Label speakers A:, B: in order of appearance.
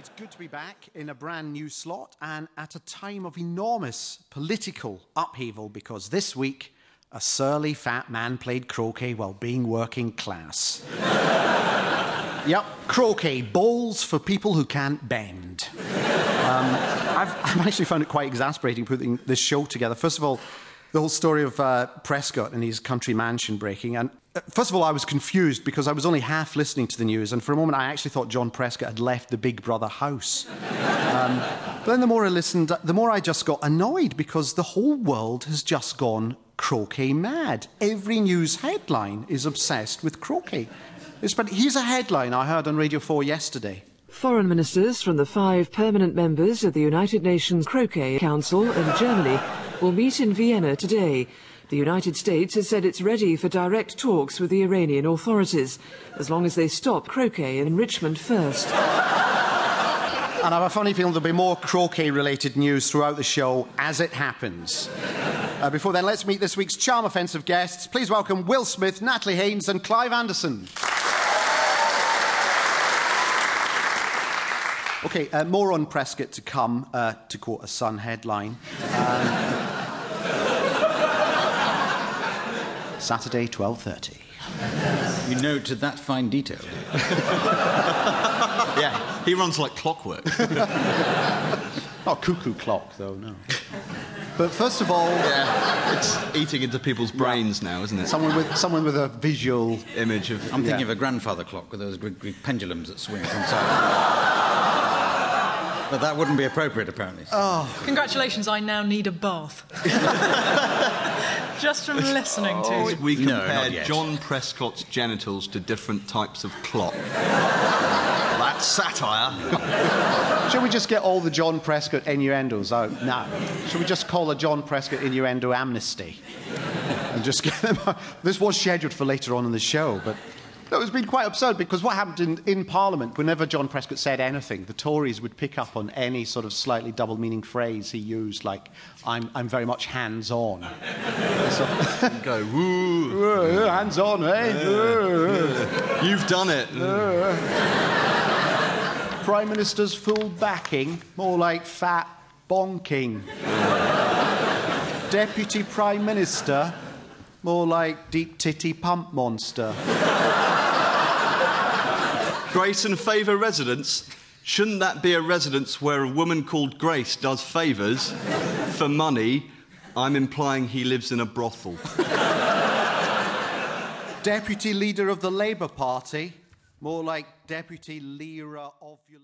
A: It's good to be back in a brand new slot and at a time of enormous political upheaval because this week a surly fat man played croquet while being working class. yep, croquet, balls for people who can't bend. Um, I've, I've actually found it quite exasperating putting this show together. First of all, the whole story of uh, Prescott and his country mansion breaking. And uh, first of all, I was confused because I was only half listening to the news, and for a moment I actually thought John Prescott had left the Big Brother house. Um, but then the more I listened, the more I just got annoyed because the whole world has just gone croquet mad. Every news headline is obsessed with croquet. But here's a headline I heard on Radio 4 yesterday.
B: Foreign ministers from the five permanent members of the United Nations Croquet Council and Germany will meet in Vienna today. The United States has said it's ready for direct talks with the Iranian authorities, as long as they stop croquet enrichment first.
A: And I have a funny feeling there'll be more croquet related news throughout the show as it happens. Uh, before then, let's meet this week's charm offensive guests. Please welcome Will Smith, Natalie Haynes, and Clive Anderson. Okay, uh, more on Prescott to come, uh, to quote a Sun headline. Um, Saturday, 12.30.
C: You know to that fine detail.
D: yeah, he runs like clockwork.
A: Not cuckoo clock, though, no. But first of all,
D: yeah, it's eating into people's brains yeah. now, isn't it?
A: Someone with someone with a visual
D: image of.
C: I'm thinking yeah. of a grandfather clock with those Greek pendulums that swing from side. But that wouldn't be appropriate, apparently.
E: Oh. Congratulations, I now need a bath. Just from oh, listening oh,
D: to you. We compared no, John Prescott's genitals to different types of clock. That's satire.
A: Should we just get all the John Prescott innuendos out now? Should we just call a John Prescott innuendo amnesty? And just get them out? This was scheduled for later on in the show, but no, it's been quite absurd because what happened in, in Parliament, whenever John Prescott said anything, the Tories would pick up on any sort of slightly double meaning phrase he used, like, I'm, I'm very much hands on.
D: go, woo.
A: hands on, eh?
D: Yeah. You've done it.
A: Prime Minister's full backing, more like fat bonking. Deputy Prime Minister, more like deep titty pump monster.
D: Grace and favour residence. Shouldn't that be a residence where a woman called Grace does favours for money? I'm implying he lives in a brothel.
A: Deputy leader of the Labour Party, more like deputy leader of your.